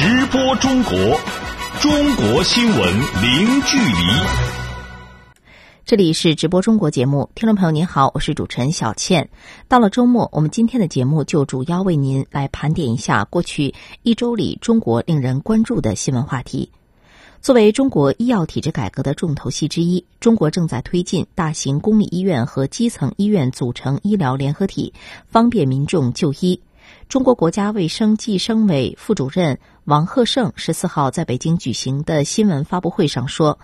直播中国，中国新闻零距离。这里是直播中国节目，听众朋友您好，我是主持人小倩。到了周末，我们今天的节目就主要为您来盘点一下过去一周里中国令人关注的新闻话题。作为中国医药体制改革的重头戏之一，中国正在推进大型公立医院和基层医院组成医疗联合体，方便民众就医。中国国家卫生计生委副主任王贺胜十四号在北京举行的新闻发布会上说，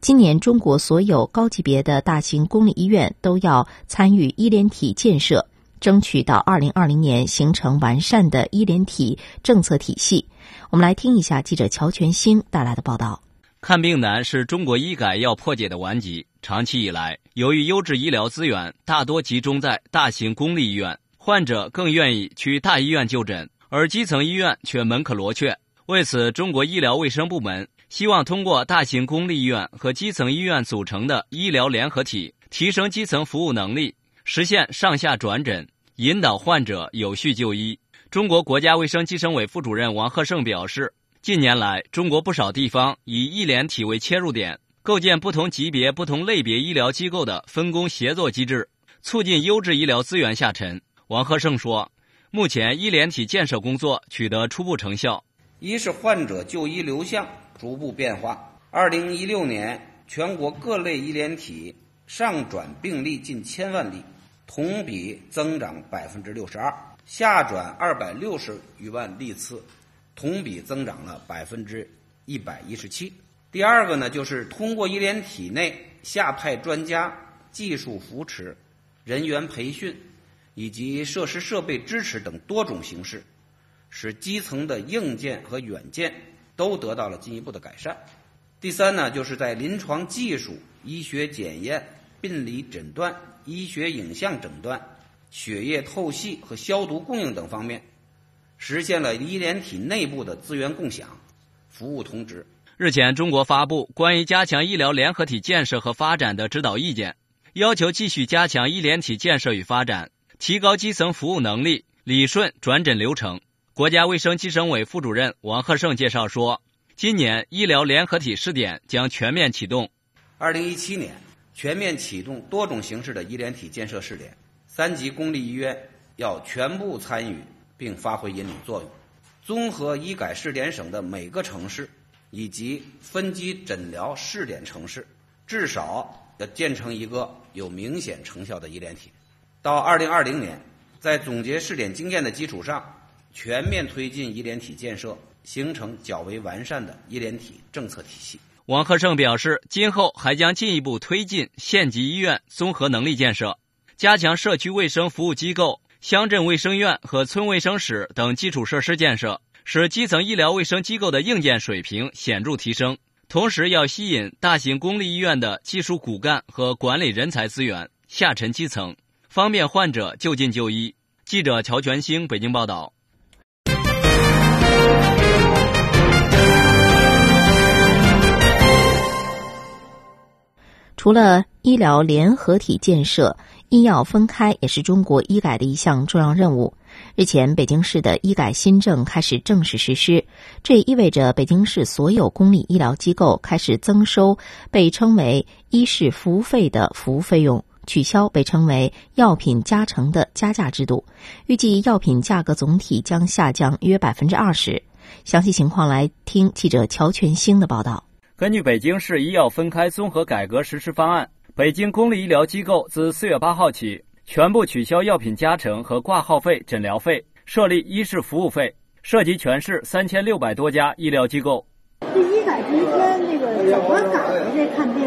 今年中国所有高级别的大型公立医院都要参与医联体建设，争取到二零二零年形成完善的医联体政策体系。我们来听一下记者乔全兴带来的报道。看病难是中国医改要破解的顽疾，长期以来，由于优质医疗资源大多集中在大型公立医院。患者更愿意去大医院就诊，而基层医院却门可罗雀。为此，中国医疗卫生部门希望通过大型公立医院和基层医院组成的医疗联合体，提升基层服务能力，实现上下转诊，引导患者有序就医。中国国家卫生计生委副主任王贺胜表示，近年来，中国不少地方以医联体为切入点，构建不同级别、不同类别医疗机构的分工协作机制，促进优质医疗资源下沉。王和胜说：“目前医联体建设工作取得初步成效，一是患者就医流向逐步变化。二零一六年，全国各类医联体上转病例近千万例，同比增长百分之六十二；下转二百六十余万例次，同比增长了百分之一百一十七。第二个呢，就是通过医联体内下派专家、技术扶持、人员培训。”以及设施设备支持等多种形式，使基层的硬件和软件都得到了进一步的改善。第三呢，就是在临床技术、医学检验、病理诊断、医学影像诊断、血液透析和消毒供应等方面，实现了医联体内部的资源共享、服务同质。日前，中国发布关于加强医疗联合体建设和发展的指导意见，要求继续加强医联体建设与发展。提高基层服务能力，理顺转诊流程。国家卫生计生委副主任王贺胜介绍说，今年医疗联合体试点将全面启动。二零一七年全面启动多种形式的医联体建设试点，三级公立医院要全部参与并发挥引领作用。综合医改试点省的每个城市以及分级诊疗试点城市，至少要建成一个有明显成效的医联体。到二零二零年，在总结试点经验的基础上，全面推进医联体建设，形成较为完善的医联体政策体系。王贺胜表示，今后还将进一步推进县级医院综合能力建设，加强社区卫生服务机构、乡镇卫生院和村卫生室等基础设施建设，使基层医疗卫生机构的硬件水平显著提升。同时，要吸引大型公立医院的技术骨干和管理人才资源下沉基层。方便患者就近就医。记者乔全兴北京报道。除了医疗联合体建设，医药分开也是中国医改的一项重要任务。日前，北京市的医改新政开始正式实施，这意味着北京市所有公立医疗机构开始增收被称为“医事服务费”的服务费用。取消被称为药品加成的加价制度，预计药品价格总体将下降约百分之二十。详细情况来听记者乔全兴的报道。根据北京市医药分开综合改革实施方案，北京公立医疗机构自四月八号起全部取消药品加成和挂号费、诊疗费，设立医事服务费，涉及全市三千六百多家医疗机构。这医改第一天，那个怎么改的？这看病？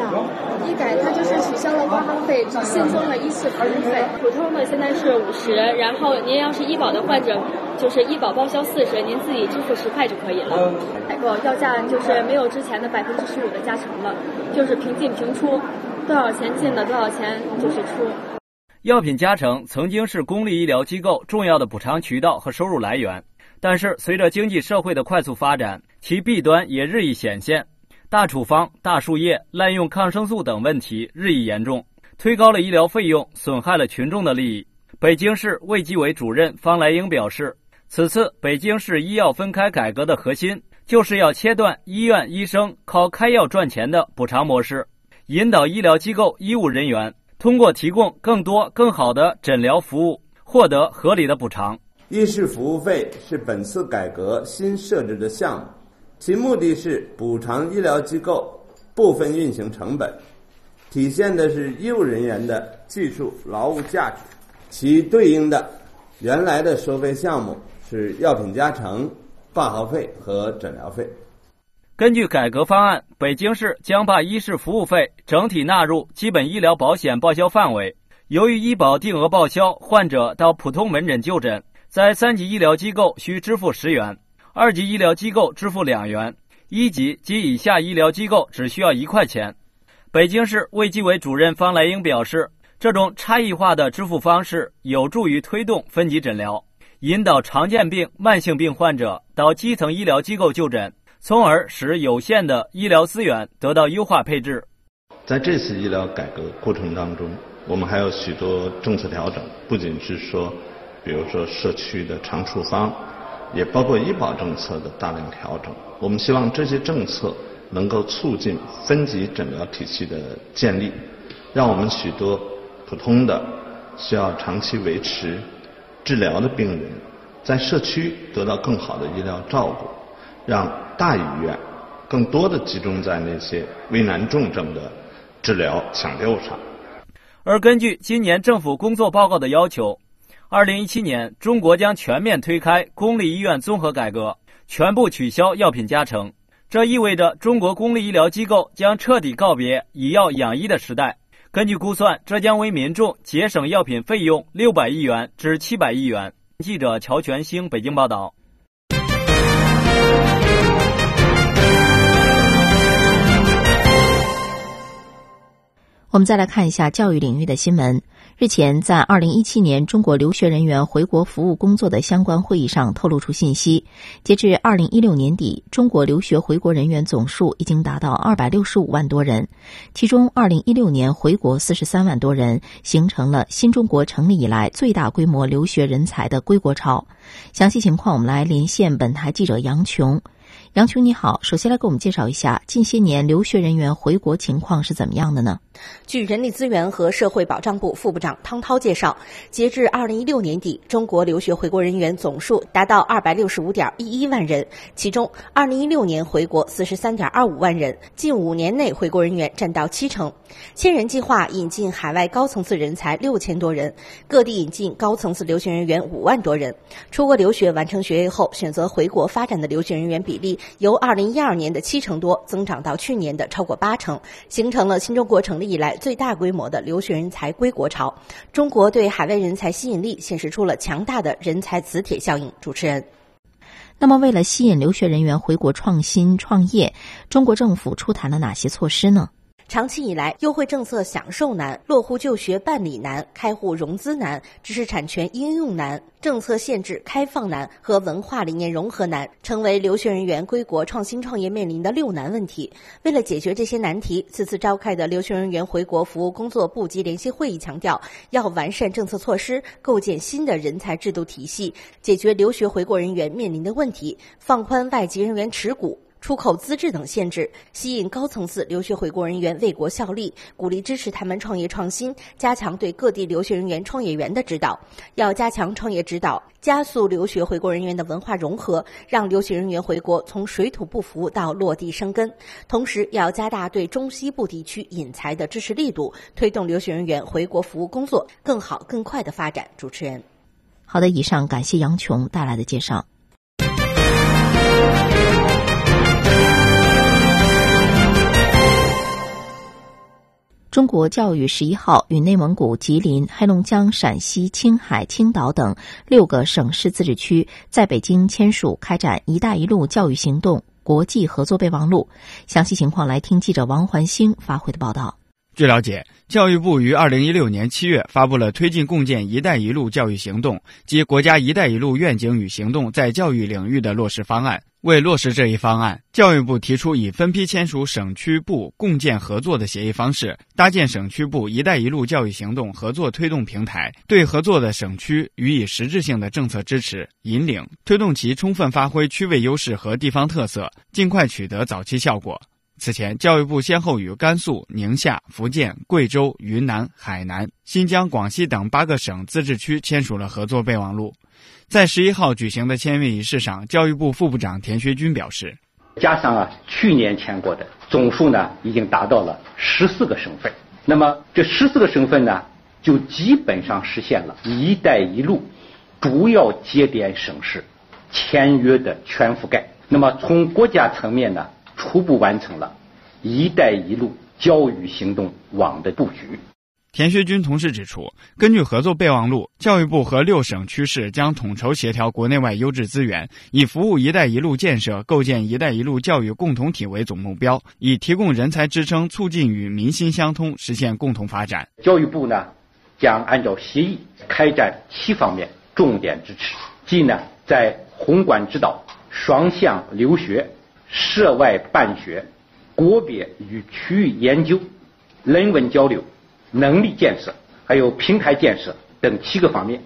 医改它就是取消了挂号费，只新增了医事服务费。普通的现在是五十，然后您要是医保的患者，就是医保报销四十，您自己支付十块就可以了。不，药价就是没有之前的百分之十五的加成了，就是平进平出，多少钱进的多少钱就是出。药品加成曾经是公立医疗机构重要的补偿渠道和收入来源，但是随着经济社会的快速发展，其弊端也日益显现。大处方、大输液、滥用抗生素等问题日益严重，推高了医疗费用，损害了群众的利益。北京市卫计委主任方来英表示，此次北京市医药分开改革的核心就是要切断医院医生靠开药赚钱的补偿模式，引导医疗机构医务人员通过提供更多更好的诊疗服务，获得合理的补偿。医事服务费是本次改革新设置的项目，其目的是补偿医疗机构部分运行成本，体现的是医务人员的技术劳务价值。其对应的原来的收费项目是药品加成。挂号费和诊疗费。根据改革方案，北京市将把医事服务费整体纳入基本医疗保险报销范围。由于医保定额报销，患者到普通门诊就诊，在三级医疗机构需支付十元，二级医疗机构支付两元，一级及以下医疗机构只需要一块钱。北京市卫计委主任方来英表示，这种差异化的支付方式有助于推动分级诊疗。引导常见病、慢性病患者到基层医疗机构就诊，从而使有限的医疗资源得到优化配置。在这次医疗改革过程当中，我们还有许多政策调整，不仅是说，比如说社区的常处方，也包括医保政策的大量调整。我们希望这些政策能够促进分级诊疗体系的建立，让我们许多普通的需要长期维持。治疗的病人在社区得到更好的医疗照顾，让大医院更多的集中在那些危难重症的治疗抢救上。而根据今年政府工作报告的要求，二零一七年中国将全面推开公立医院综合改革，全部取消药品加成。这意味着中国公立医疗机构将彻底告别以药养医的时代。根据估算，这将为民众节省药品费用六百亿元至七百亿元。记者乔全兴北京报道。我们再来看一下教育领域的新闻。日前，在二零一七年中国留学人员回国服务工作的相关会议上透露出信息，截至二零一六年底，中国留学回国人员总数已经达到二百六十五万多人，其中二零一六年回国四十三万多人，形成了新中国成立以来最大规模留学人才的归国潮。详细情况，我们来连线本台记者杨琼。杨琼你好，首先来给我们介绍一下近些年留学人员回国情况是怎么样的呢？据人力资源和社会保障部副部长汤涛介绍，截至二零一六年底，中国留学回国人员总数达到二百六十五点一一万人，其中二零一六年回国四十三点二五万人，近五年内回国人员占到七成。千人计划引进海外高层次人才六千多人，各地引进高层次留学人员五万多人。出国留学完成学业后选择回国发展的留学人员比例由二零一二年的七成多增长到去年的超过八成，形成了新中国成立以来最大规模的留学人才归国潮。中国对海外人才吸引力显示出了强大的人才磁铁效应。主持人，那么为了吸引留学人员回国创新创业，中国政府出台了哪些措施呢？长期以来，优惠政策享受难、落户就学办理难、开户融资难、知识产权应用难、政策限制开放难和文化理念融合难，成为留学人员归国创新创业面临的六难问题。为了解决这些难题，此次召开的留学人员回国服务工作部级联席会议强调，要完善政策措施，构建新的人才制度体系，解决留学回国人员面临的问题，放宽外籍人员持股。出口资质等限制，吸引高层次留学回国人员为国效力，鼓励支持他们创业创新，加强对各地留学人员创业园的指导。要加强创业指导，加速留学回国人员的文化融合，让留学人员回国从水土不服到落地生根。同时，要加大对中西部地区引才的支持力度，推动留学人员回国服务工作更好更快的发展。主持人，好的，以上感谢杨琼带来的介绍。中国教育十一号与内蒙古、吉林、黑龙江、陕西、青海、青岛等六个省市自治区在北京签署开展“一带一路”教育行动国际合作备忘录。详细情况来听记者王环星发回的报道。据了解，教育部于二零一六年七月发布了推进共建“一带一路”教育行动及国家“一带一路”愿景与行动在教育领域的落实方案。为落实这一方案，教育部提出以分批签署省区部共建合作的协议方式，搭建省区部“一带一路”教育行动合作推动平台，对合作的省区予以实质性的政策支持引领，推动其充分发挥区位优势和地方特色，尽快取得早期效果。此前，教育部先后与甘肃、宁夏、福建、贵州、云南、海南、新疆、广西等八个省自治区签署了合作备忘录。在十一号举行的签约仪式上，教育部副部长田学军表示：“加上啊，去年签过的总数呢，已经达到了十四个省份。那么这十四个省份呢，就基本上实现了‘一带一路’主要节点省市签约的全覆盖。那么从国家层面呢？”初步完成了“一带一路”教育行动网的布局。田学军同时指出，根据合作备忘录，教育部和六省区市将统筹协调国内外优质资源，以服务“一带一路”建设、构建“一带一路”教育共同体为总目标，以提供人才支撑，促进与民心相通，实现共同发展。教育部呢，将按照协议开展七方面重点支持，即呢，在宏观指导、双向留学。涉外办学、国别与区域研究、人文交流、能力建设，还有平台建设等七个方面，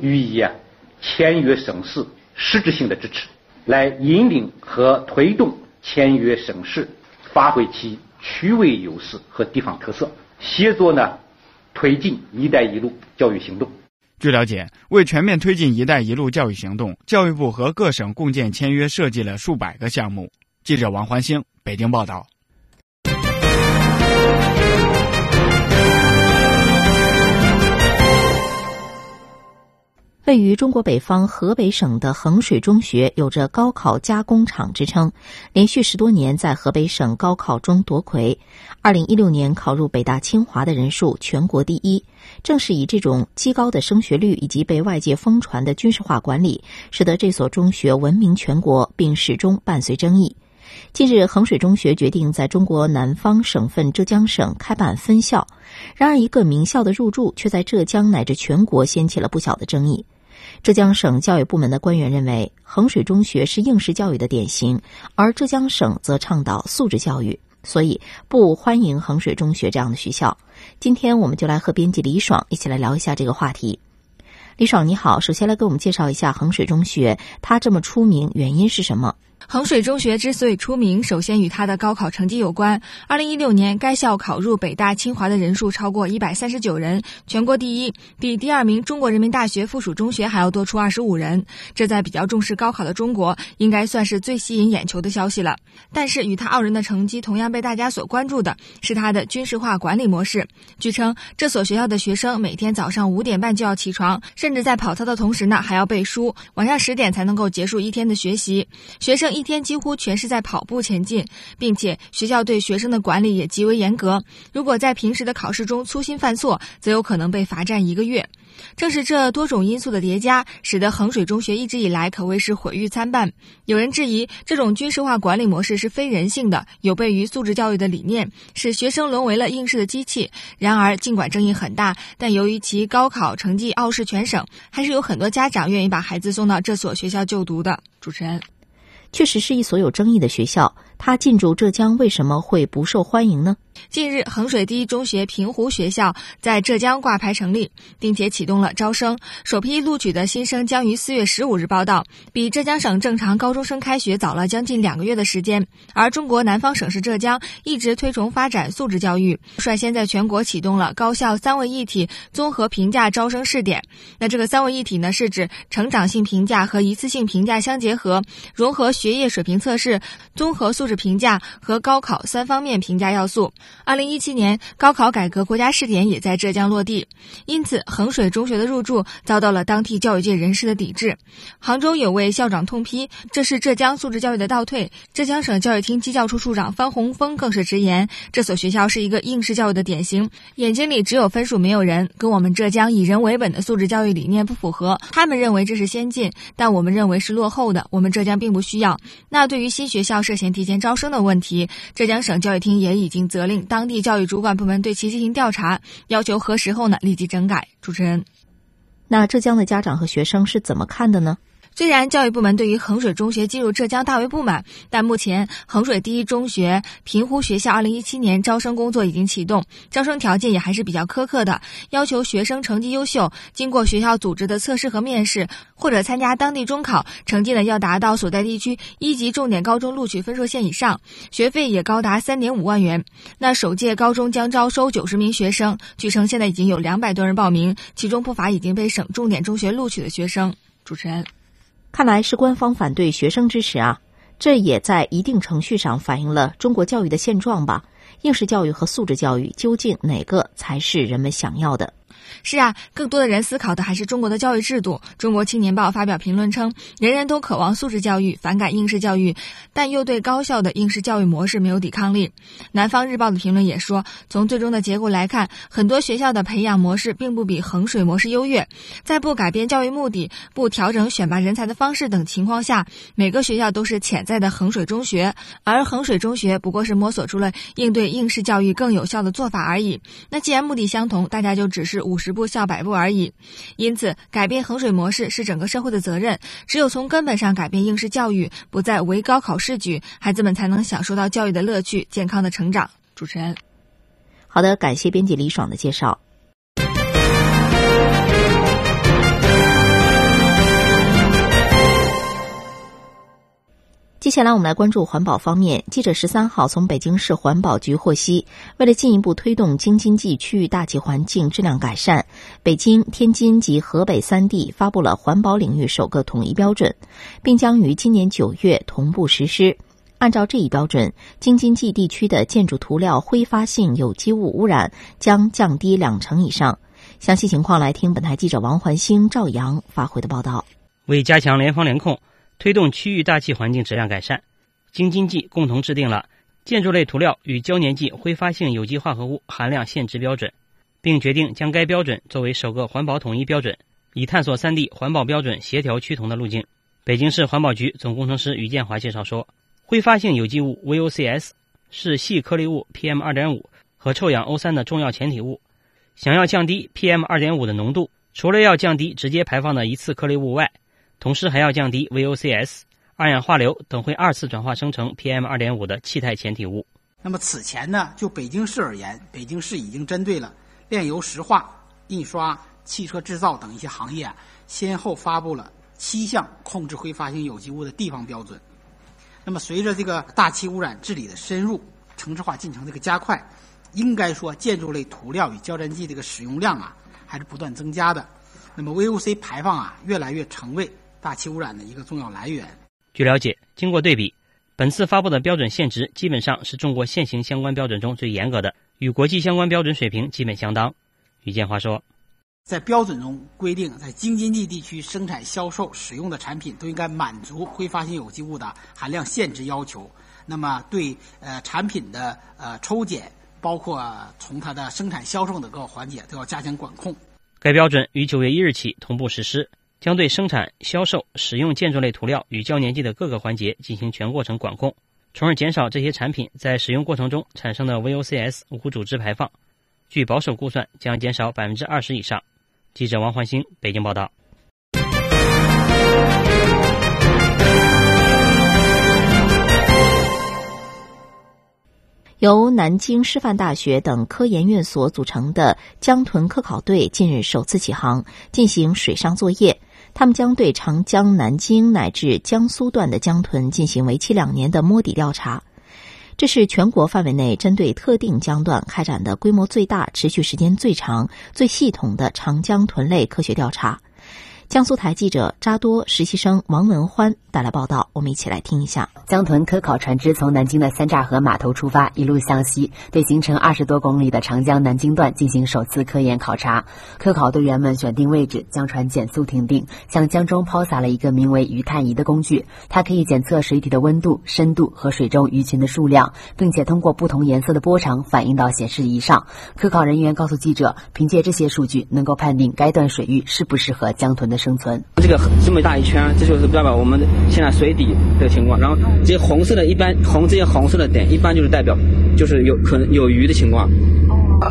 予以啊签约省市实质性的支持，来引领和推动签约省市发挥其区位优势和地方特色，协作呢推进“一带一路”教育行动。据了解，为全面推进“一带一路”教育行动，教育部和各省共建签约设计了数百个项目。记者王环星北京报道。位于中国北方河北省的衡水中学有着“高考加工厂”之称，连续十多年在河北省高考中夺魁。二零一六年考入北大清华的人数全国第一。正是以这种极高的升学率以及被外界疯传的军事化管理，使得这所中学闻名全国，并始终伴随争议。近日，衡水中学决定在中国南方省份浙江省开办分校。然而，一个名校的入驻却在浙江乃至全国掀起了不小的争议。浙江省教育部门的官员认为，衡水中学是应试教育的典型，而浙江省则倡导素质教育，所以不欢迎衡水中学这样的学校。今天，我们就来和编辑李爽一起来聊一下这个话题。李爽，你好，首先来给我们介绍一下衡水中学，它这么出名，原因是什么？衡水中学之所以出名，首先与它的高考成绩有关。二零一六年，该校考入北大、清华的人数超过一百三十九人，全国第一，比第二名中国人民大学附属中学还要多出二十五人。这在比较重视高考的中国，应该算是最吸引眼球的消息了。但是，与他傲人的成绩同样被大家所关注的是他的军事化管理模式。据称，这所学校的学生每天早上五点半就要起床，甚至在跑操的同时呢，还要背书，晚上十点才能够结束一天的学习。学生。一天几乎全是在跑步前进，并且学校对学生的管理也极为严格。如果在平时的考试中粗心犯错，则有可能被罚站一个月。正是这多种因素的叠加，使得衡水中学一直以来可谓是毁誉参半。有人质疑这种军事化管理模式是非人性的，有悖于素质教育的理念，使学生沦为了应试的机器。然而，尽管争议很大，但由于其高考成绩傲视全省，还是有很多家长愿意把孩子送到这所学校就读的。主持人。确实是一所有争议的学校，它进驻浙江为什么会不受欢迎呢？近日，衡水第一中学平湖学校在浙江挂牌成立，并且启动了招生。首批录取的新生将于四月十五日报到，比浙江省正常高中生开学早了将近两个月的时间。而中国南方省市浙江一直推崇发展素质教育，率先在全国启动了高校三位一体综合评价招生试点。那这个三位一体呢，是指成长性评价和一次性评价相结合，融合学业水平测试、综合素质评价和高考三方面评价要素。二零一七年高考改革国家试点也在浙江落地，因此衡水中学的入驻遭到了当地教育界人士的抵制。杭州有位校长痛批，这是浙江素质教育的倒退。浙江省教育厅基教处处长方洪峰更是直言，这所学校是一个应试教育的典型，眼睛里只有分数没有人，跟我们浙江以人为本的素质教育理念不符合。他们认为这是先进，但我们认为是落后的。我们浙江并不需要。那对于新学校涉嫌提前招生的问题，浙江省教育厅也已经责令。当地教育主管部门对其进行调查，要求核实后呢立即整改。主持人，那浙江的家长和学生是怎么看的呢？虽然教育部门对于衡水中学进入浙江大为不满，但目前衡水第一中学平湖学校2017年招生工作已经启动，招生条件也还是比较苛刻的，要求学生成绩优秀，经过学校组织的测试和面试，或者参加当地中考，成绩呢要达到所在地区一级重点高中录取分数线以上，学费也高达3.5万元。那首届高中将招收90名学生，据称现在已经有200多人报名，其中不乏已经被省重点中学录取的学生。主持人。看来是官方反对学生支持啊，这也在一定程序上反映了中国教育的现状吧？应试教育和素质教育究竟哪个才是人们想要的？是啊，更多的人思考的还是中国的教育制度。中国青年报发表评论称，人人都渴望素质教育，反感应试教育，但又对高效的应试教育模式没有抵抗力。南方日报的评论也说，从最终的结果来看，很多学校的培养模式并不比衡水模式优越。在不改变教育目的、不调整选拔人才的方式等情况下，每个学校都是潜在的衡水中学，而衡水中学不过是摸索出了应对应试教育更有效的做法而已。那既然目的相同，大家就只是五十十步笑百步而已。因此，改变衡水模式是整个社会的责任。只有从根本上改变应试教育，不再唯高考试举，孩子们才能享受到教育的乐趣，健康的成长。主持人，好的，感谢编辑李爽的介绍。接下来我们来关注环保方面。记者十三号从北京市环保局获悉，为了进一步推动京津冀区域大气环境质量改善，北京、天津及河北三地发布了环保领域首个统一标准，并将于今年九月同步实施。按照这一标准，京津冀地区的建筑涂料挥发性有机物污染将降低两成以上。详细情况来听本台记者王环星、赵阳发回的报道。为加强联防联控。推动区域大气环境质量改善，京津冀共同制定了建筑类涂料与胶粘剂挥发性有机化合物含量限制标准，并决定将该标准作为首个环保统一标准，以探索三地环保标准协调趋同的路径。北京市环保局总工程师于建华介绍说，挥发性有机物 VOCs 是细颗粒物 PM2.5 和臭氧 O3 的重要前体物，想要降低 PM2.5 的浓度，除了要降低直接排放的一次颗粒物外，同时还要降低 VOCs、二氧化硫等会二次转化生成 PM 二点五的气态前体物。那么此前呢，就北京市而言，北京市已经针对了炼油石化、印刷、汽车制造等一些行业，先后发布了七项控制挥发性有机物的地方标准。那么随着这个大气污染治理的深入、城市化进程这个加快，应该说建筑类涂料与胶粘剂这个使用量啊，还是不断增加的。那么 VOC 排放啊，越来越成为大气污染的一个重要来源。据了解，经过对比，本次发布的标准限值基本上是中国现行相关标准中最严格的，与国际相关标准水平基本相当。于建华说，在标准中规定，在京津冀地区生产、销售、使用的产品都应该满足挥发性有机物的含量限制要求。那么，对呃产品的呃抽检，包括从它的生产、销售的各个环节，都要加强管控。该标准于九月一日起同步实施。将对生产、销售、使用建筑类涂料与胶粘剂的各个环节进行全过程管控，从而减少这些产品在使用过程中产生的 VOCs 无组织排放。据保守估算，将减少百分之二十以上。记者王焕星北京报道。由南京师范大学等科研院所组成的江豚科考队近日首次起航，进行水上作业。他们将对长江南京乃至江苏段的江豚进行为期两年的摸底调查，这是全国范围内针对特定江段开展的规模最大、持续时间最长、最系统的长江豚类科学调查。江苏台记者扎多实习生王文欢带来报道，我们一起来听一下。江豚科考船只从南京的三岔河码头出发，一路向西，对行程二十多公里的长江南京段进行首次科研考察。科考队员们选定位置，将船减速停定，向江中抛洒了一个名为鱼探仪的工具，它可以检测水体的温度、深度和水中鱼群的数量，并且通过不同颜色的波长反映到显示仪上。科考人员告诉记者，凭借这些数据，能够判定该段水域适不适合江豚的。生存这个这么大一圈，这就是代表我们现在水底的情况。然后这些红色的，一般红这些红色的点，一般就是代表就是有可能有鱼的情况。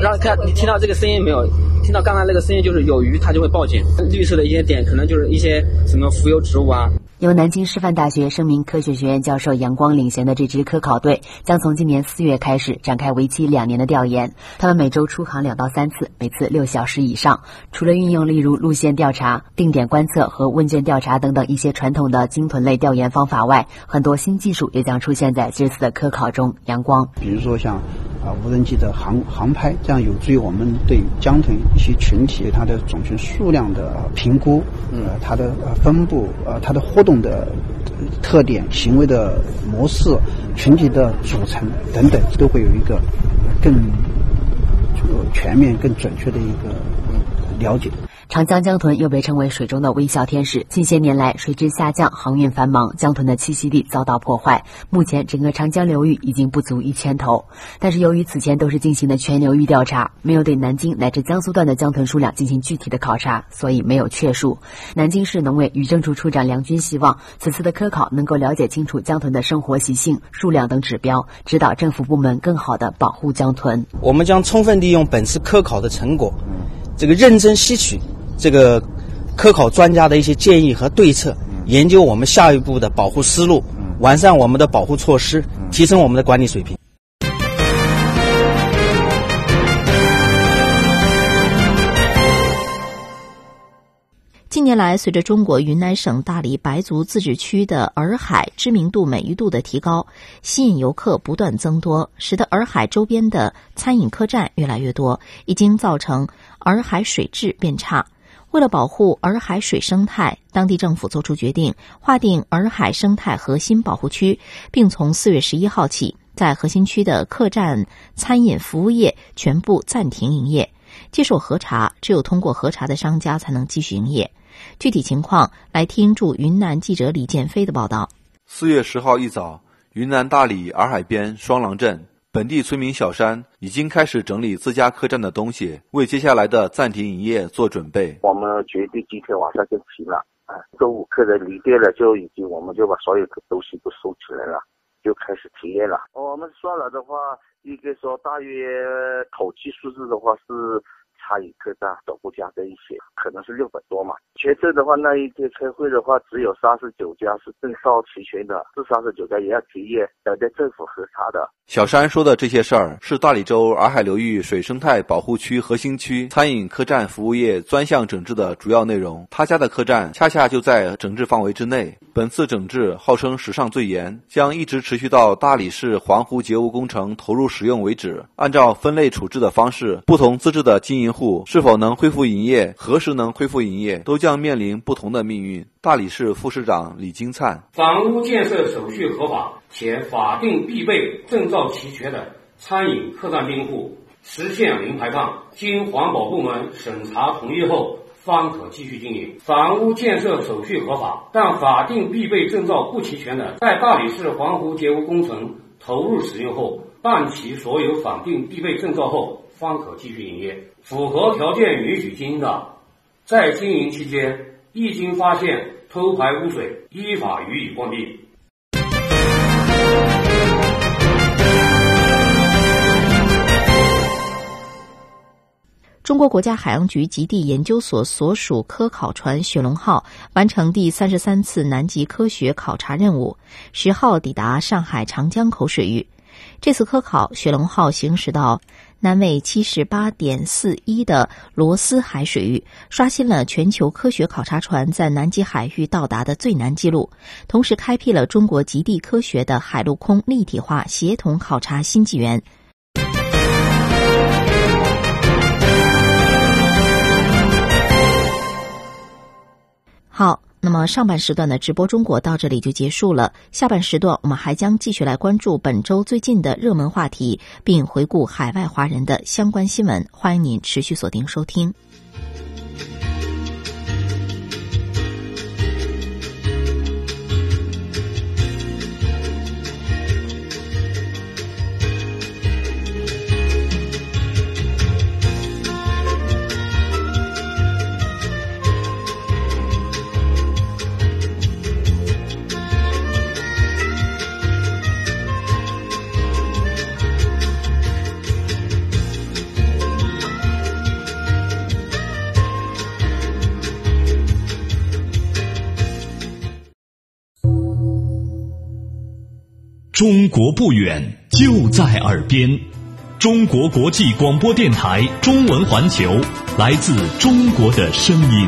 让看你听到这个声音没有？听到刚才那个声音就是有鱼，它就会报警。绿色的一些点可能就是一些什么浮游植物啊。由南京师范大学生命科学学院教授杨光领衔的这支科考队，将从今年四月开始展开为期两年的调研。他们每周出航两到三次，每次六小时以上。除了运用例如路线调查、定点观测和问卷调查等等一些传统的鲸豚类调研方法外，很多新技术也将出现在这次的科考中。杨光，比如说像啊无人机的航航拍，这样有助于我们对江豚一些群体它的种群数量的评估，呃，它的呃分布，呃，它的活动。的特点、行为的模式、群体的组成等等，都会有一个更全面、更准确的一个了解。长江江豚又被称为水中的微笑天使。近些年来，水质下降，航运繁忙，江豚的栖息地遭到破坏。目前，整个长江流域已经不足一千头。但是，由于此前都是进行的全流域调查，没有对南京乃至江苏段的江豚数量进行具体的考察，所以没有确数。南京市农委渔政处处长梁军希望，此次的科考能够了解清楚江豚的生活习性、数量等指标，指导政府部门更好地保护江豚。我们将充分利用本次科考的成果，这个认真吸取。这个科考专家的一些建议和对策，研究我们下一步的保护思路，完善我们的保护措施，提升我们的管理水平。近年来，随着中国云南省大理白族自治区的洱海知名度、美誉度的提高，吸引游客不断增多，使得洱海周边的餐饮客栈越来越多，已经造成洱海水质变差。为了保护洱海水生态，当地政府作出决定，划定洱海生态核心保护区，并从四月十一号起，在核心区的客栈、餐饮服务业全部暂停营业，接受核查，只有通过核查的商家才能继续营业。具体情况，来听驻云南记者李建飞的报道。四月十号一早，云南大理洱海边双廊镇。本地村民小山已经开始整理自家客栈的东西，为接下来的暂停营业做准备。我们决定今天晚上就停了。啊，周五客人离店了，就已经我们就把所有的东西都收起来了，就开始停业了。我们算了的话，应该说大约统计数字的话是。餐饮客栈都不加这一些，可能是六百多嘛。全镇的话，那一天开会的话，只有三十九家是证照齐全的，这三十九家也要停业，等待政府核查的。小山说的这些事儿，是大理州洱海流域水生态保护区核心区餐饮客栈服务业专项整治的主要内容。他家的客栈恰恰就在整治范围之内。本次整治号称史上最严，将一直持续到大理市环湖截污工程投入使用为止。按照分类处置的方式，不同资质的经营户是否能恢复营业，何时能恢复营业，都将面临不同的命运。大理市副市长李金灿：房屋建设手续合法且法定必备证照齐全的餐饮客栈宾户，实现零排放，经环保部门审查同意后，方可继续经营。房屋建设手续合法但法定必备证照不齐全的，在大理市环湖截污工程投入使用后，办齐所有法定必备证照后。方可继续营业，符合条件允许经营的，在经营期间一经发现偷排污水，依法予以关闭。中国国家海洋局极地研究所所属科考船“雪龙号”完成第三十三次南极科学考察任务，十号抵达上海长江口水域。这次科考，“雪龙号”行驶到。南纬七十八点四一的罗斯海水域刷新了全球科学考察船在南极海域到达的最难记录，同时开辟了中国极地科学的海陆空立体化协同考察新纪元。好。那么上半时段的直播中国到这里就结束了，下半时段我们还将继续来关注本周最近的热门话题，并回顾海外华人的相关新闻。欢迎您持续锁定收听。中国不远，就在耳边。中国国际广播电台中文环球，来自中国的声音。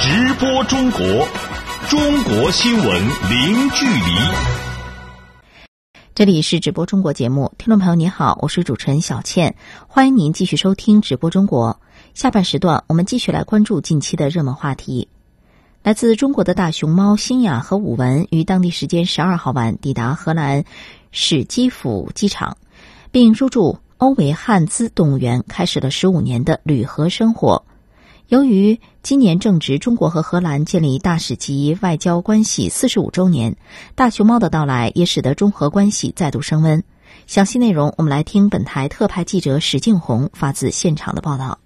直播中国，中国新闻零距离。这里是直播中国节目，听众朋友您好，我是主持人小倩，欢迎您继续收听直播中国。下半时段，我们继续来关注近期的热门话题。来自中国的大熊猫新雅和武文于当地时间十二号晚抵达荷兰史基辅机场，并入住欧维汉兹动物园，开始了十五年的旅合生活。由于今年正值中国和荷兰建立大使级外交关系四十五周年，大熊猫的到来也使得中荷关系再度升温。详细内容，我们来听本台特派记者史静红发自现场的报道。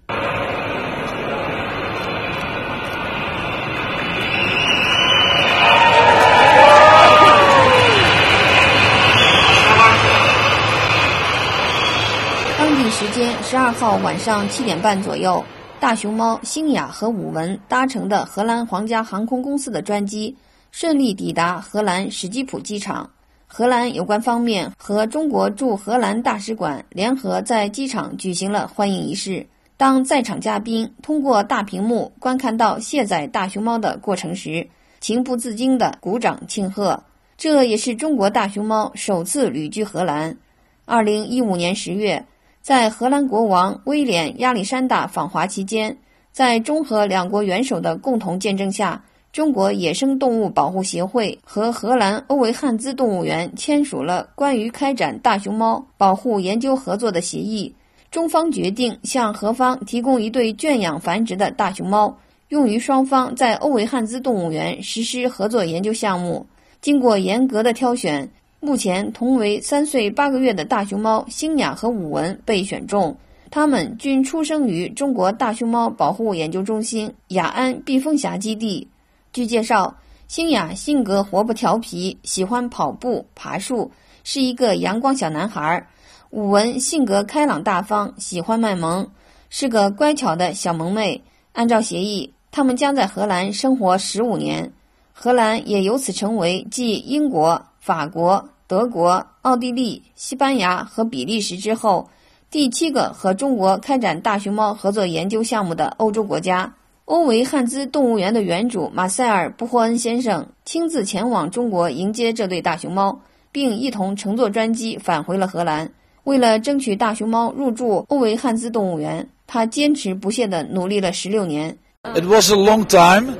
时间十二号晚上七点半左右，大熊猫星雅和武文搭乘的荷兰皇家航空公司的专机顺利抵达荷兰史基普机场。荷兰有关方面和中国驻荷兰大使馆联合在机场举行了欢迎仪式。当在场嘉宾通过大屏幕观看到卸载大熊猫的过程时，情不自禁地鼓掌庆贺。这也是中国大熊猫首次旅居荷兰。二零一五年十月。在荷兰国王威廉亚历山大访华期间，在中荷两国元首的共同见证下，中国野生动物保护协会和荷兰欧维汉兹动物园签署了关于开展大熊猫保护研究合作的协议。中方决定向荷方提供一对圈养繁殖的大熊猫，用于双方在欧维汉兹动物园实施合作研究项目。经过严格的挑选。目前，同为三岁八个月的大熊猫星雅和武文被选中，它们均出生于中国大熊猫保护研究中心雅安避风峡基地。据介绍，星雅性格活泼调皮，喜欢跑步、爬树，是一个阳光小男孩；武文性格开朗大方，喜欢卖萌，是个乖巧的小萌妹。按照协议，他们将在荷兰生活十五年，荷兰也由此成为继英国。法国、德国、奥地利、西班牙和比利时之后，第七个和中国开展大熊猫合作研究项目的欧洲国家。欧维汉兹动物园的园主马塞尔·布霍恩先生亲自前往中国迎接这对大熊猫，并一同乘坐专机返回了荷兰。为了争取大熊猫入住欧维汉兹动物园，他坚持不懈地努力了十六年。It was a long time.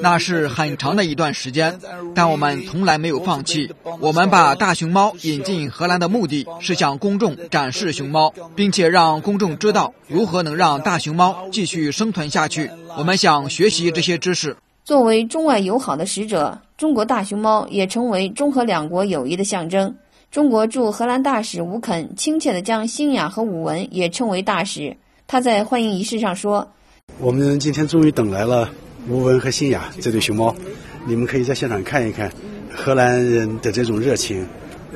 那是很长的一段时间，但我们从来没有放弃。我们把大熊猫引进荷兰的目的是向公众展示熊猫，并且让公众知道如何能让大熊猫继续生存下去。我们想学习这些知识。作为中外友好的使者，中国大熊猫也成为中荷两国友谊的象征。中国驻荷兰大使吴肯亲切地将新雅和武文也称为大使。他在欢迎仪式上说：“我们今天终于等来了。”吴文和新雅这对熊猫，你们可以在现场看一看荷兰人的这种热情。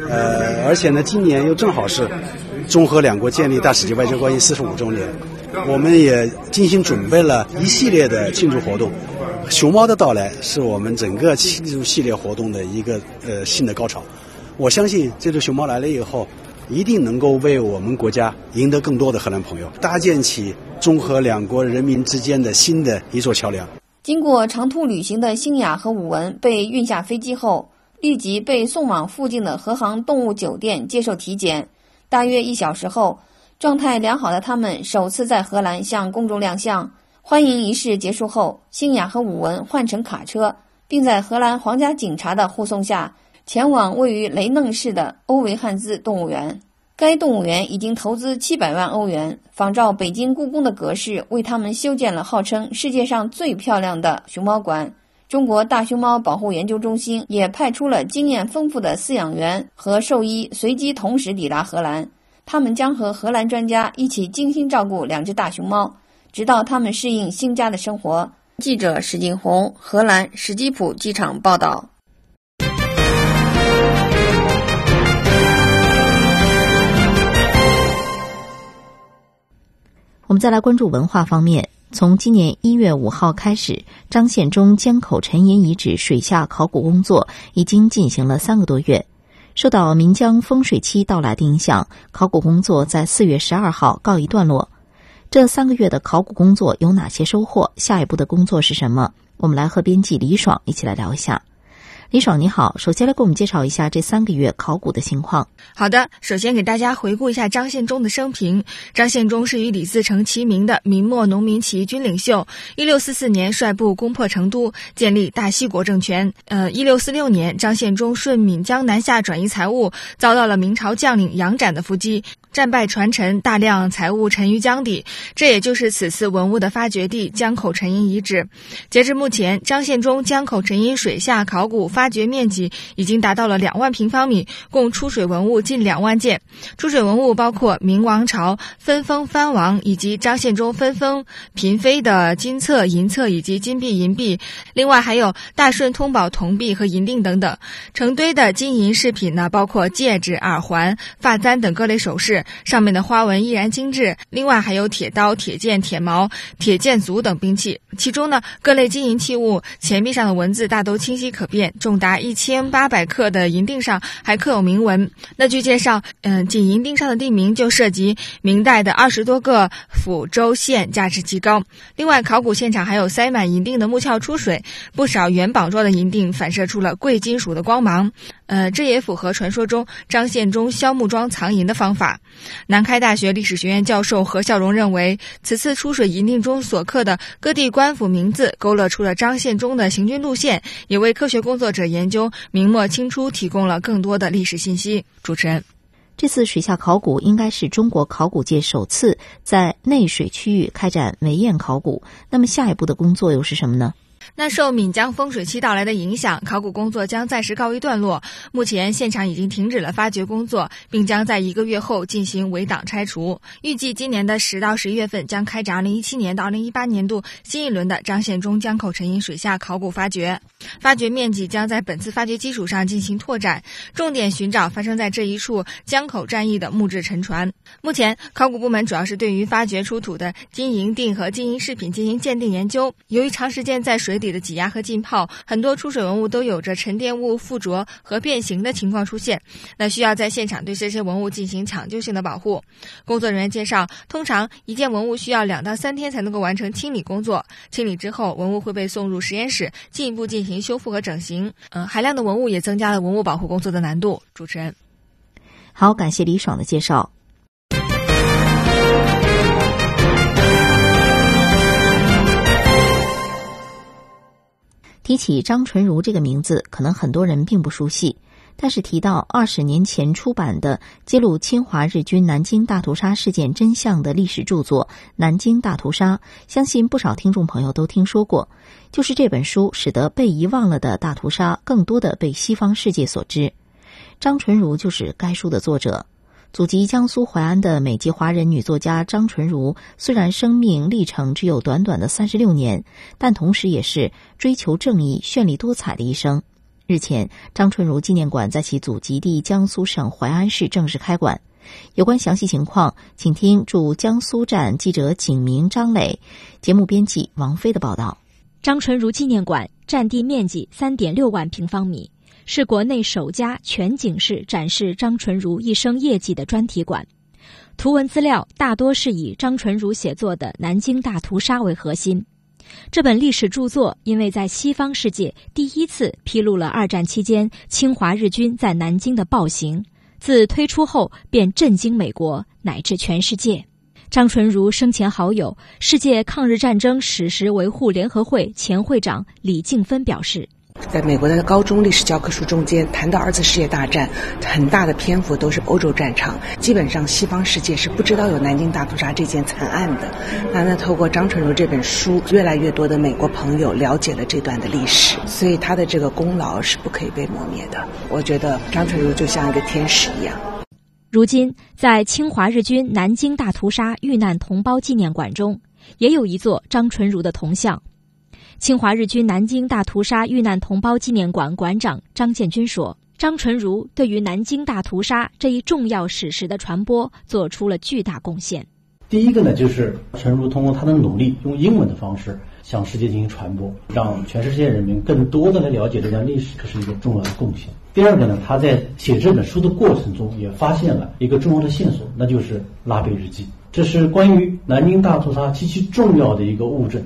呃，而且呢，今年又正好是中荷两国建立大使级外交关系四十五周年，我们也精心准备了一系列的庆祝活动。熊猫的到来是我们整个庆祝系列活动的一个呃新的高潮。我相信这只熊猫来了以后，一定能够为我们国家赢得更多的荷兰朋友，搭建起中荷两国人民之间的新的一座桥梁。经过长途旅行的星雅和武文被运下飞机后，立即被送往附近的荷航动物酒店接受体检。大约一小时后，状态良好的他们首次在荷兰向公众亮相。欢迎仪式结束后，星雅和武文换乘卡车，并在荷兰皇家警察的护送下，前往位于雷嫩市的欧维汉兹动物园。该动物园已经投资七百万欧元，仿照北京故宫的格式，为他们修建了号称世界上最漂亮的熊猫馆。中国大熊猫保护研究中心也派出了经验丰富的饲养员和兽医，随机同时抵达荷兰。他们将和荷兰专家一起精心照顾两只大熊猫，直到他们适应新家的生活。记者史景红，荷兰史基普机场报道。我们再来关注文化方面。从今年一月五号开始，张献忠江口沉银遗址水下考古工作已经进行了三个多月。受到岷江风水期到来的影响，考古工作在四月十二号告一段落。这三个月的考古工作有哪些收获？下一步的工作是什么？我们来和编辑李爽一起来聊一下。李爽你好，首先来给我们介绍一下这三个月考古的情况。好的，首先给大家回顾一下张献忠的生平。张献忠是与李自成齐名的明末农民起义军领袖。一六四四年率部攻破成都，建立大西国政权。呃，一六四六年，张献忠顺岷江南下转移财物，遭到了明朝将领杨展的伏击。战败传承，大量财物沉于江底，这也就是此次文物的发掘地江口沉银遗址。截至目前，张献忠江口沉银水下考古发掘面积已经达到了两万平方米，共出水文物近两万件。出水文物包括明王朝分封藩王以及张献忠分封嫔妃的金册、银册以及金币、银币，另外还有大顺通宝铜币和银锭等等。成堆的金银饰品呢，包括戒指、耳环、发簪等各类首饰。上面的花纹依然精致，另外还有铁刀、铁剑、铁矛、铁剑足等兵器。其中呢，各类金银器物钱币上的文字大都清晰可辨，重达一千八百克的银锭上还刻有铭文。那据介绍，嗯，仅银锭上的地名就涉及明代的二十多个府州县，价值极高。另外，考古现场还有塞满银锭的木鞘出水，不少元宝状的银锭反射出了贵金属的光芒。呃，这也符合传说中张献忠削木桩藏银的方法。南开大学历史学院教授何孝荣认为，此次出水银锭中所刻的各地官府名字，勾勒出了张献忠的行军路线，也为科学工作者研究明末清初提供了更多的历史信息。主持人，这次水下考古应该是中国考古界首次在内水区域开展围堰考古，那么下一步的工作又是什么呢？那受岷江风水期到来的影响，考古工作将暂时告一段落。目前现场已经停止了发掘工作，并将在一个月后进行围挡拆除。预计今年的十到十一月份将开展二零一七年到二零一八年度新一轮的张献忠江口沉银水下考古发掘。发掘面积将在本次发掘基础上进行拓展，重点寻找发生在这一处江口战役的木质沉船。目前，考古部门主要是对于发掘出土的金银锭和金银饰品进行鉴定研究。由于长时间在水底的挤压和浸泡，很多出水文物都有着沉淀物附着和变形的情况出现。那需要在现场对这些文物进行抢救性的保护。工作人员介绍，通常一件文物需要两到三天才能够完成清理工作。清理之后，文物会被送入实验室进一步进行修复和整形。嗯，海量的文物也增加了文物保护工作的难度。主持人，好，感谢李爽的介绍。提起张纯如这个名字，可能很多人并不熟悉。但是提到二十年前出版的揭露侵华日军南京大屠杀事件真相的历史著作《南京大屠杀》，相信不少听众朋友都听说过。就是这本书，使得被遗忘了的大屠杀更多的被西方世界所知。张纯如就是该书的作者。祖籍江苏淮安的美籍华人女作家张纯如，虽然生命历程只有短短的三十六年，但同时也是追求正义、绚丽多彩的一生。日前，张纯如纪念馆在其祖籍地江苏省淮安市正式开馆。有关详细情况，请听驻江苏站记者景明、张磊，节目编辑王飞的报道。张纯如纪念馆占地面积三点六万平方米。是国内首家全景式展示张纯如一生业绩的专题馆，图文资料大多是以张纯如写作的《南京大屠杀》为核心。这本历史著作因为在西方世界第一次披露了二战期间侵华日军在南京的暴行，自推出后便震惊美国乃至全世界。张纯如生前好友、世界抗日战争史实维护联合会前会长李静芬表示。在美国的高中历史教科书中间，谈到二次世界大战，很大的篇幅都是欧洲战场，基本上西方世界是不知道有南京大屠杀这件惨案的。那那透过张纯如这本书，越来越多的美国朋友了解了这段的历史，所以他的这个功劳是不可以被磨灭的。我觉得张纯如就像一个天使一样。如今，在侵华日军南京大屠杀遇难同胞纪念馆中，也有一座张纯如的铜像。侵华日军南京大屠杀遇难同胞纪念馆馆长张建军说：“张纯如对于南京大屠杀这一重要史实的传播做出了巨大贡献。”第一个呢，就是陈如通过他的努力，用英文的方式向世界进行传播，让全世界人民更多的来了解这段历史，这是一个重要的贡献。第二个呢，他在写这本书的过程中也发现了一个重要的线索，那就是拉贝日记，这是关于南京大屠杀极其重要的一个物证。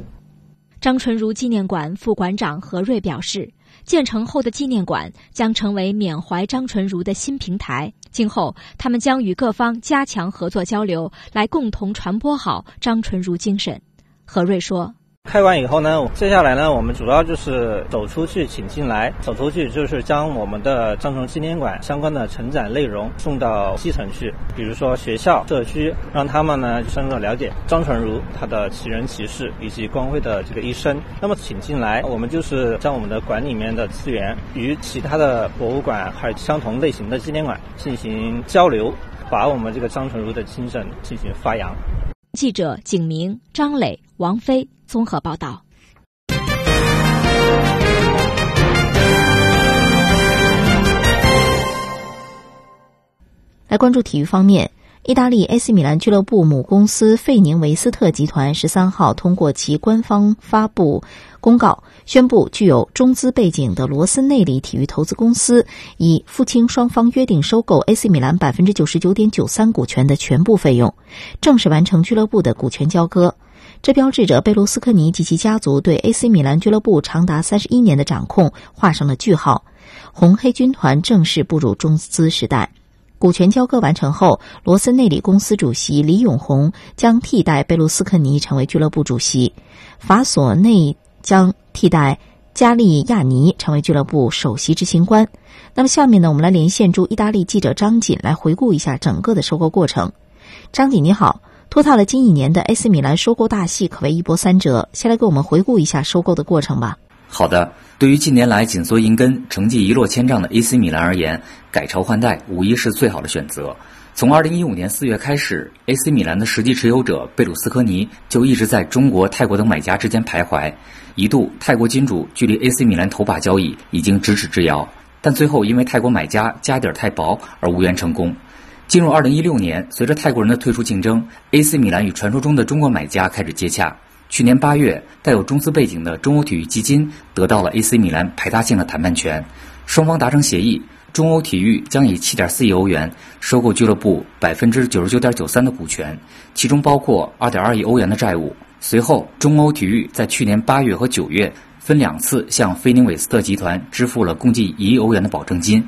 张纯如纪念馆副馆长何瑞表示，建成后的纪念馆将成为缅怀张纯如的新平台。今后，他们将与各方加强合作交流，来共同传播好张纯如精神。何瑞说。开完以后呢，接下来呢，我们主要就是走出去，请进来。走出去就是将我们的张纯纪念馆相关的成长内容送到基层去，比如说学校、社区，让他们呢深入的了解张纯如他的奇人奇事以及光辉的这个一生。那么请进来，我们就是将我们的馆里面的资源与其他的博物馆还有相同类型的纪念馆进行交流，把我们这个张纯如的精神进行发扬。记者景明、张磊、王飞。综合报道。来关注体育方面，意大利 AC 米兰俱乐部母公司费宁维斯特集团十三号通过其官方发布公告，宣布具有中资背景的罗森内里体育投资公司以付清双方约定收购 AC 米兰百分之九十九点九三股权的全部费用，正式完成俱乐部的股权交割。这标志着贝卢斯科尼及其家族对 AC 米兰俱乐部长达三十一年的掌控画上了句号，红黑军团正式步入中资时代。股权交割完成后，罗森内里公司主席李永红将替代贝卢斯科尼成为俱乐部主席，法索内将替代加利亚尼成为俱乐部首席执行官。那么，下面呢，我们来连线驻意大利记者张锦来回顾一下整个的收购过程。张锦，你好。拖沓了近一年的 AC 米兰收购大戏可谓一波三折，先来给我们回顾一下收购的过程吧。好的，对于近年来紧缩银根、成绩一落千丈的 AC 米兰而言，改朝换代无疑是最好的选择。从2015年4月开始，AC 米兰的实际持有者贝鲁斯科尼就一直在中国、泰国等买家之间徘徊，一度泰国金主距离 AC 米兰头把交椅已经咫尺之遥，但最后因为泰国买家家底儿太薄而无缘成功。进入二零一六年，随着泰国人的退出竞争，AC 米兰与传说中的中国买家开始接洽。去年八月，带有中资背景的中欧体育基金得到了 AC 米兰排他性的谈判权，双方达成协议，中欧体育将以七点四亿欧元收购俱乐部百分之九十九点九三的股权，其中包括二点二亿欧元的债务。随后，中欧体育在去年八月和九月分两次向菲宁韦斯特集团支付了共计一亿欧元的保证金。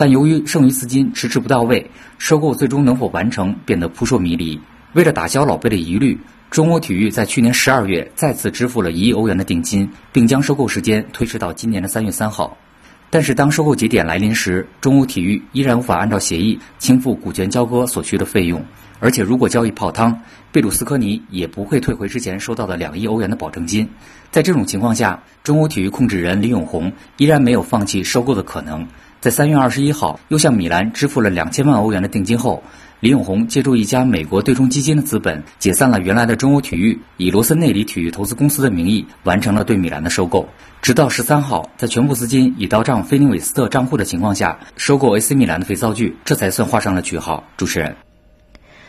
但由于剩余资金迟迟不到位，收购最终能否完成变得扑朔迷离。为了打消老贝的疑虑，中欧体育在去年十二月再次支付了一亿欧元的定金，并将收购时间推迟到今年的三月三号。但是当收购节点来临时，中欧体育依然无法按照协议清付股权交割所需的费用，而且如果交易泡汤，贝鲁斯科尼也不会退回之前收到的两亿欧元的保证金。在这种情况下，中欧体育控制人李永红依然没有放弃收购的可能。在三月二十一号，又向米兰支付了两千万欧元的定金后，李永红借助一家美国对冲基金的资本，解散了原来的中欧体育，以罗森内里体育投资公司的名义完成了对米兰的收购。直到十三号，在全部资金已到账菲尼韦斯特账户的情况下，收购 AC 米兰的肥皂剧，这才算画上了句号。主持人，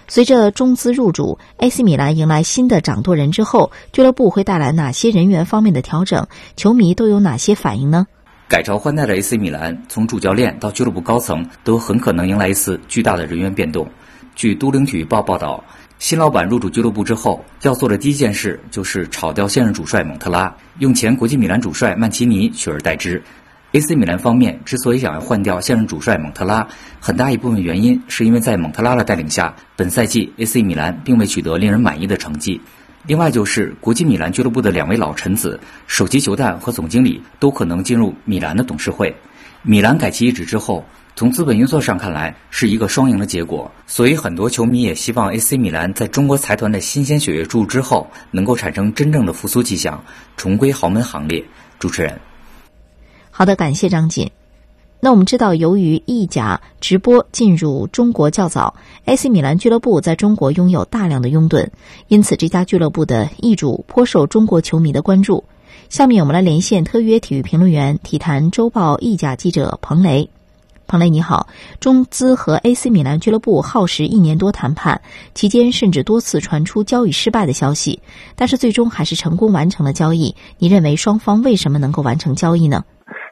随着中资入主，AC 米兰迎来新的掌舵人之后，俱乐部会带来哪些人员方面的调整？球迷都有哪些反应呢？改朝换代的 AC 米兰，从主教练到俱乐部高层，都很可能迎来一次巨大的人员变动。据都灵体育报报道，新老板入主俱乐部之后，要做的第一件事就是炒掉现任主帅蒙特拉，用前国际米兰主帅曼奇尼取而代之。AC 米兰方面之所以想要换掉现任主帅蒙特拉，很大一部分原因是因为在蒙特拉的带领下，本赛季 AC 米兰并未取得令人满意的成绩。另外就是国际米兰俱乐部的两位老臣子，首席球探和总经理都可能进入米兰的董事会。米兰改旗易帜之后，从资本运作上看来是一个双赢的结果，所以很多球迷也希望 AC 米兰在中国财团的新鲜血液注入之后，能够产生真正的复苏迹象，重归豪门行列。主持人，好的，感谢张锦。那我们知道，由于意甲直播进入中国较早，AC 米兰俱乐部在中国拥有大量的拥趸，因此这家俱乐部的易主颇受中国球迷的关注。下面我们来连线特约体育评论员、体坛周报意甲记者彭雷。彭雷你好，中资和 AC 米兰俱乐部耗时一年多谈判，期间甚至多次传出交易失败的消息，但是最终还是成功完成了交易。你认为双方为什么能够完成交易呢？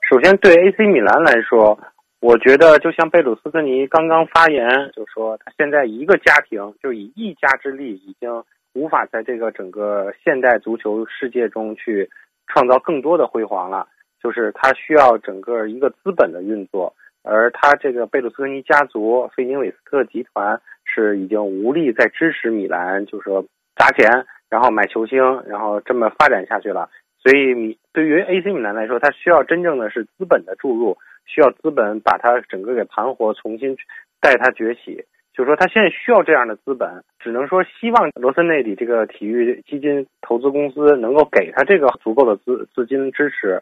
首先，对 AC 米兰来说，我觉得就像贝鲁斯科尼刚刚发言就说，他现在一个家庭就以一家之力，已经无法在这个整个现代足球世界中去创造更多的辉煌了，就是他需要整个一个资本的运作。而他这个贝鲁斯科尼家族、费宁韦斯特集团是已经无力再支持米兰，就是说砸钱，然后买球星，然后这么发展下去了。所以米对于 AC 米兰来说，它需要真正的是资本的注入，需要资本把它整个给盘活，重新带它崛起。就是说，他现在需要这样的资本，只能说希望罗森内里这个体育基金投资公司能够给他这个足够的资资金支持。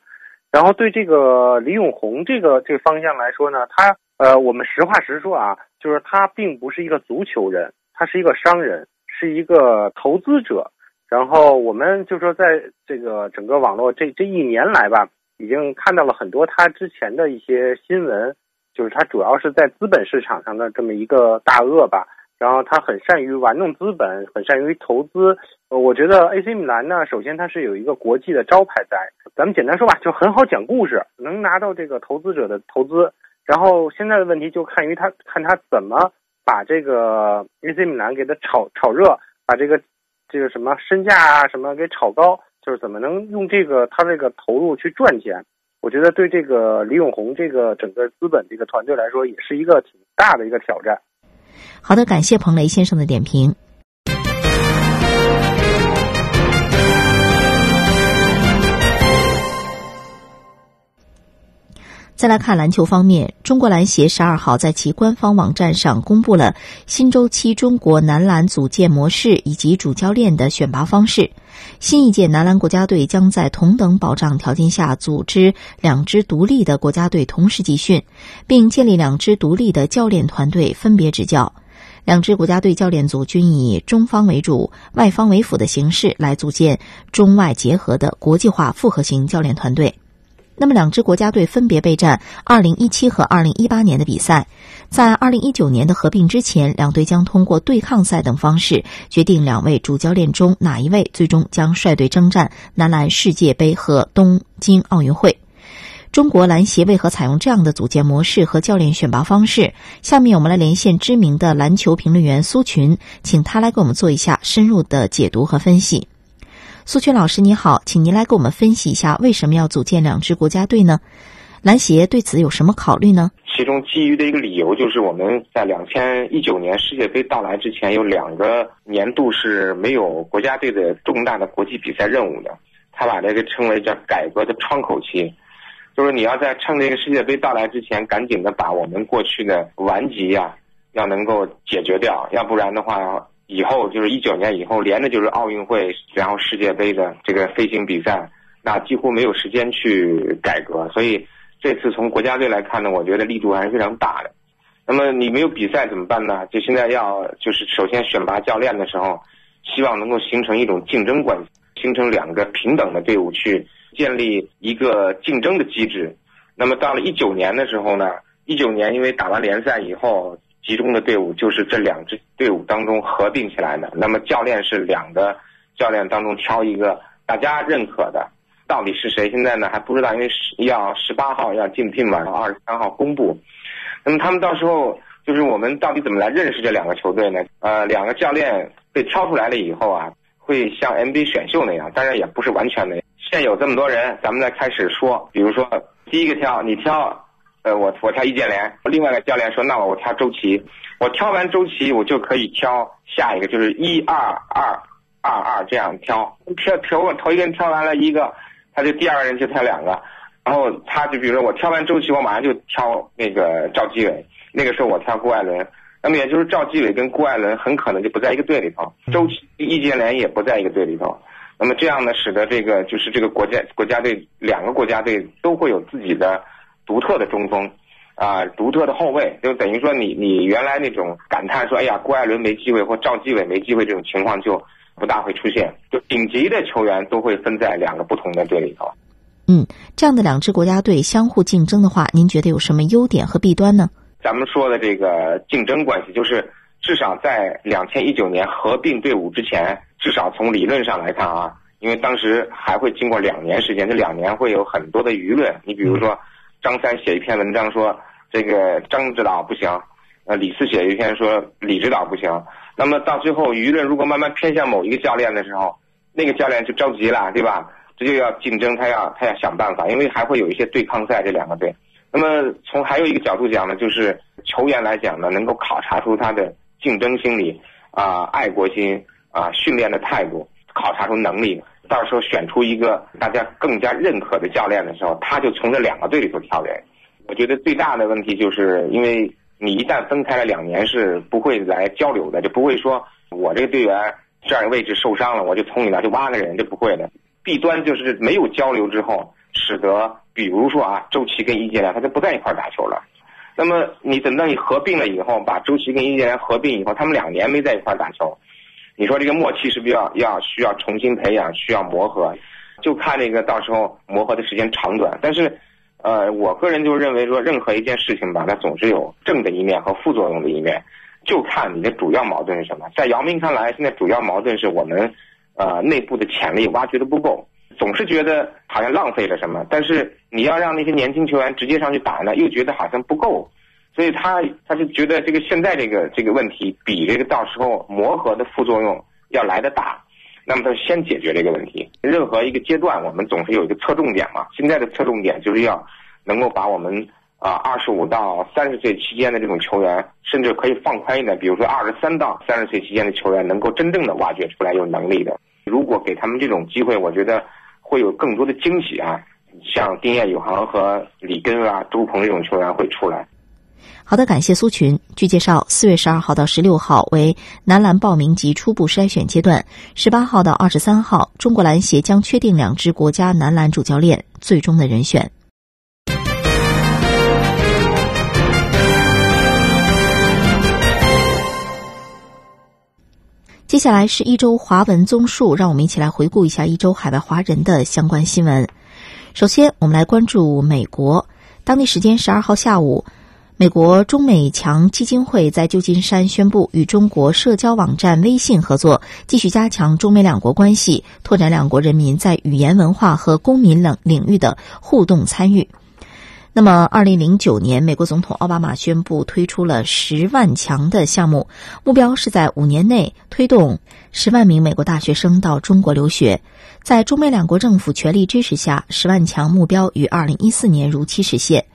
然后对这个李永红这个这个方向来说呢，他呃，我们实话实说啊，就是他并不是一个足球人，他是一个商人，是一个投资者。然后我们就说，在这个整个网络这这一年来吧，已经看到了很多他之前的一些新闻，就是他主要是在资本市场上的这么一个大鳄吧。然后他很善于玩弄资本，很善于投资。呃，我觉得 AC 米兰呢，首先它是有一个国际的招牌在。咱们简单说吧，就很好讲故事，能拿到这个投资者的投资。然后现在的问题就看于他看他怎么把这个 AC 米兰给他炒炒热，把这个这个什么身价啊什么给炒高，就是怎么能用这个他这个投入去赚钱。我觉得对这个李永红这个整个资本这个团队来说，也是一个挺大的一个挑战。好的，感谢彭雷先生的点评。再来看篮球方面，中国篮协十二号在其官方网站上公布了新周期中国男篮组建模式以及主教练的选拔方式。新一届男篮国家队将在同等保障条件下组织两支独立的国家队同时集训，并建立两支独立的教练团队分别执教。两支国家队教练组均以中方为主、外方为辅的形式来组建中外结合的国际化复合型教练团队。那么，两支国家队分别备战2017和2018年的比赛。在2019年的合并之前，两队将通过对抗赛等方式决定两位主教练中哪一位最终将率队征战男篮世界杯和东京奥运会。中国篮协为何采用这样的组建模式和教练选拔方式？下面我们来连线知名的篮球评论员苏群，请他来给我们做一下深入的解读和分析。苏群老师你好，请您来给我们分析一下为什么要组建两支国家队呢？篮协对此有什么考虑呢？其中基于的一个理由就是我们在两千一九年世界杯到来之前有两个年度是没有国家队的重大的国际比赛任务的，他把这个称为叫改革的窗口期。就是你要在趁这个世界杯到来之前，赶紧的把我们过去的顽疾呀，要能够解决掉，要不然的话，以后就是一九年以后连着就是奥运会，然后世界杯的这个飞行比赛，那几乎没有时间去改革。所以这次从国家队来看呢，我觉得力度还是非常大的。那么你没有比赛怎么办呢？就现在要就是首先选拔教练的时候，希望能够形成一种竞争关系，形成两个平等的队伍去。建立一个竞争的机制，那么到了一九年的时候呢，一九年因为打完联赛以后，集中的队伍就是这两支队伍当中合并起来的。那么教练是两个教练当中挑一个大家认可的，到底是谁？现在呢还不知道，因为要十八号要竞聘嘛，然后二十三号公布。那么他们到时候就是我们到底怎么来认识这两个球队呢？呃，两个教练被挑出来了以后啊，会像 NBA 选秀那样，当然也不是完全的。现有这么多人，咱们再开始说。比如说，第一个挑你挑，呃，我我挑易建联。另外一个教练说，那我我挑周琦。我挑完周琦，我就可以挑下一个，就是一二二二二这样挑。挑挑我头一个人挑完了一个，他就第二个人就挑两个。然后他就比如说我挑完周琦，我马上就挑那个赵继伟。那个时候我挑郭艾伦，那么也就是赵继伟跟郭艾伦很可能就不在一个队里头，周琦、易建联也不在一个队里头。那么这样呢，使得这个就是这个国家国家队两个国家队都会有自己的独特的中锋，啊，独特的后卫，就等于说你你原来那种感叹说，哎呀，郭艾伦没机会或赵继伟没机会这种情况就不大会出现，就顶级的球员都会分在两个不同的队里头。嗯，这样的两支国家队相互竞争的话，您觉得有什么优点和弊端呢？咱们说的这个竞争关系，就是至少在两千一九年合并队伍之前，至少从理论上来看啊，因为当时还会经过两年时间，这两年会有很多的舆论。你比如说，张三写一篇文章说这个张指导不行，呃，李四写一篇说李指导不行。那么到最后，舆论如果慢慢偏向某一个教练的时候，那个教练就着急了，对吧？这就要竞争，他要他要想办法，因为还会有一些对抗赛，这两个队。那么从还有一个角度讲呢，就是球员来讲呢，能够考察出他的竞争心理啊、爱国心啊、训练的态度，考察出能力。到时候选出一个大家更加认可的教练的时候，他就从这两个队里头挑人。我觉得最大的问题就是因为你一旦分开了两年，是不会来交流的，就不会说我这个队员这样位置受伤了，我就从你那去挖个人，这不会的。弊端就是没有交流之后，使得比如说啊，周琦跟易建联他就不在一块打球了。那么你等到你合并了以后，把周琦跟易建联合并以后，他们两年没在一块打球，你说这个默契是不是要要需要重新培养，需要磨合？就看这个到时候磨合的时间长短。但是，呃，我个人就认为说，任何一件事情吧，它总是有正的一面和副作用的一面，就看你的主要矛盾是什么。在姚明看来，现在主要矛盾是我们。呃，内部的潜力挖掘的不够，总是觉得好像浪费了什么。但是你要让那些年轻球员直接上去打呢，又觉得好像不够，所以他他就觉得这个现在这个这个问题比这个到时候磨合的副作用要来的大。那么他先解决这个问题。任何一个阶段，我们总是有一个侧重点嘛。现在的侧重点就是要能够把我们啊二十五到三十岁期间的这种球员，甚至可以放宽一点，比如说二十三到三十岁期间的球员，能够真正的挖掘出来有能力的。如果给他们这种机会，我觉得会有更多的惊喜啊！像丁彦雨航和李根啊、朱鹏这种球员会出来。好的，感谢苏群。据介绍，四月十二号到十六号为男篮报名及初步筛选阶段，十八号到二十三号，中国篮协将确定两支国家男篮主教练最终的人选。接下来是一周华文综述，让我们一起来回顾一下一周海外华人的相关新闻。首先，我们来关注美国。当地时间十二号下午，美国中美强基金会在旧金山宣布与中国社交网站微信合作，继续加强中美两国关系，拓展两国人民在语言文化和公民领领域的互动参与。那么，二零零九年，美国总统奥巴马宣布推出了十万强的项目，目标是在五年内推动十万名美国大学生到中国留学。在中美两国政府全力支持下，十万强目标于二零一四年如期实现。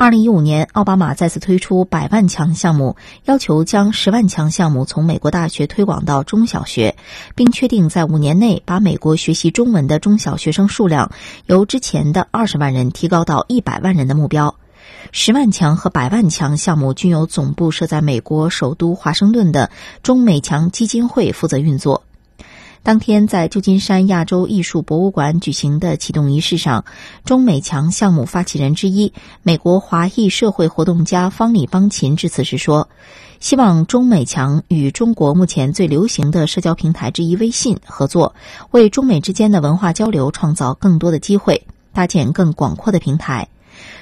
二零一五年，奥巴马再次推出百万强项目，要求将十万强项目从美国大学推广到中小学，并确定在五年内把美国学习中文的中小学生数量由之前的二十万人提高到一百万人的目标。十万强和百万强项目均由总部设在美国首都华盛顿的中美强基金会负责运作。当天，在旧金山亚洲艺术博物馆举行的启动仪式上，中美强项目发起人之一、美国华裔社会活动家方里邦琴致辞时说：“希望中美强与中国目前最流行的社交平台之一微信合作，为中美之间的文化交流创造更多的机会，搭建更广阔的平台。”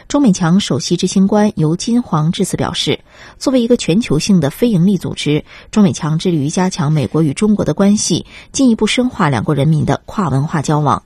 中美强首席执行官尤金黄致辞表示，作为一个全球性的非营利组织，中美强致力于加强美国与中国的关系，进一步深化两国人民的跨文化交往。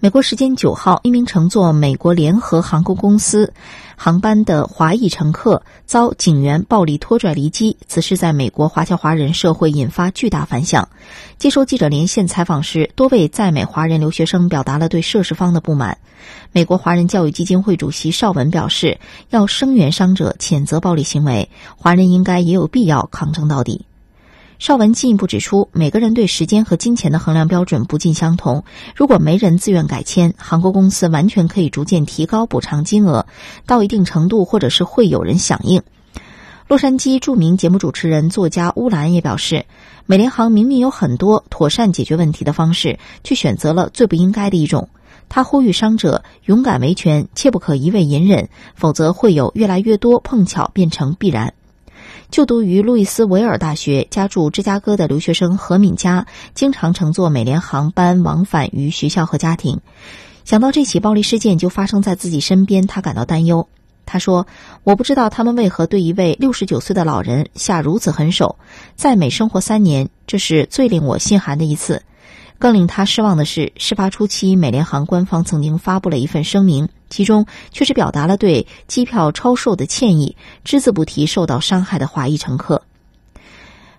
美国时间九号，一名乘坐美国联合航空公司航班的华裔乘客遭警员暴力拖拽离机。此事在美国华侨华人社会引发巨大反响。接受记者连线采访时，多位在美华人留学生表达了对涉事方的不满。美国华人教育基金会主席邵文表示，要声援伤者，谴责暴力行为，华人应该也有必要抗争到底。邵文进一步指出，每个人对时间和金钱的衡量标准不尽相同。如果没人自愿改签，航空公司完全可以逐渐提高补偿金额，到一定程度，或者是会有人响应。洛杉矶著名节目主持人、作家乌兰也表示，美联航明明有很多妥善解决问题的方式，却选择了最不应该的一种。他呼吁伤者勇敢维权，切不可一味隐忍，否则会有越来越多碰巧变成必然。就读于路易斯维尔大学、家住芝加哥的留学生何敏佳，经常乘坐美联航班往返于学校和家庭。想到这起暴力事件就发生在自己身边，他感到担忧。他说：“我不知道他们为何对一位六十九岁的老人下如此狠手。在美生活三年，这是最令我心寒的一次。更令他失望的是，事发初期，美联航官方曾经发布了一份声明，其中却是表达了对机票超售的歉意，只字不提受到伤害的华裔乘客。”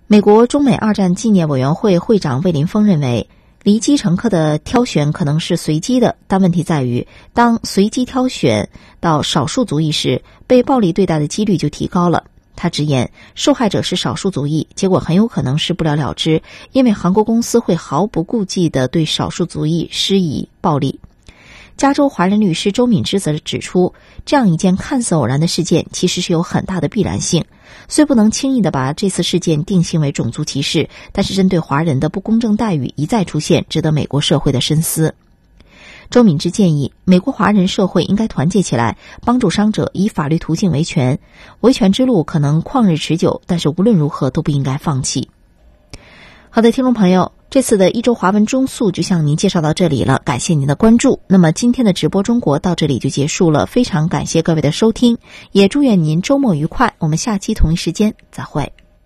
美国中美二战纪念委员会会长魏林峰认为。离机乘客的挑选可能是随机的，但问题在于，当随机挑选到少数族裔时，被暴力对待的几率就提高了。他直言，受害者是少数族裔，结果很有可能是不了了之，因为韩国公司会毫不顾忌地对少数族裔施以暴力。加州华人律师周敏之则指出，这样一件看似偶然的事件，其实是有很大的必然性。虽不能轻易的把这次事件定性为种族歧视，但是针对华人的不公正待遇一再出现，值得美国社会的深思。周敏之建议，美国华人社会应该团结起来，帮助伤者以法律途径维权。维权之路可能旷日持久，但是无论如何都不应该放弃。好的，听众朋友，这次的一周华文中速就向您介绍到这里了，感谢您的关注。那么今天的直播中国到这里就结束了，非常感谢各位的收听，也祝愿您周末愉快。我们下期同一时间再会。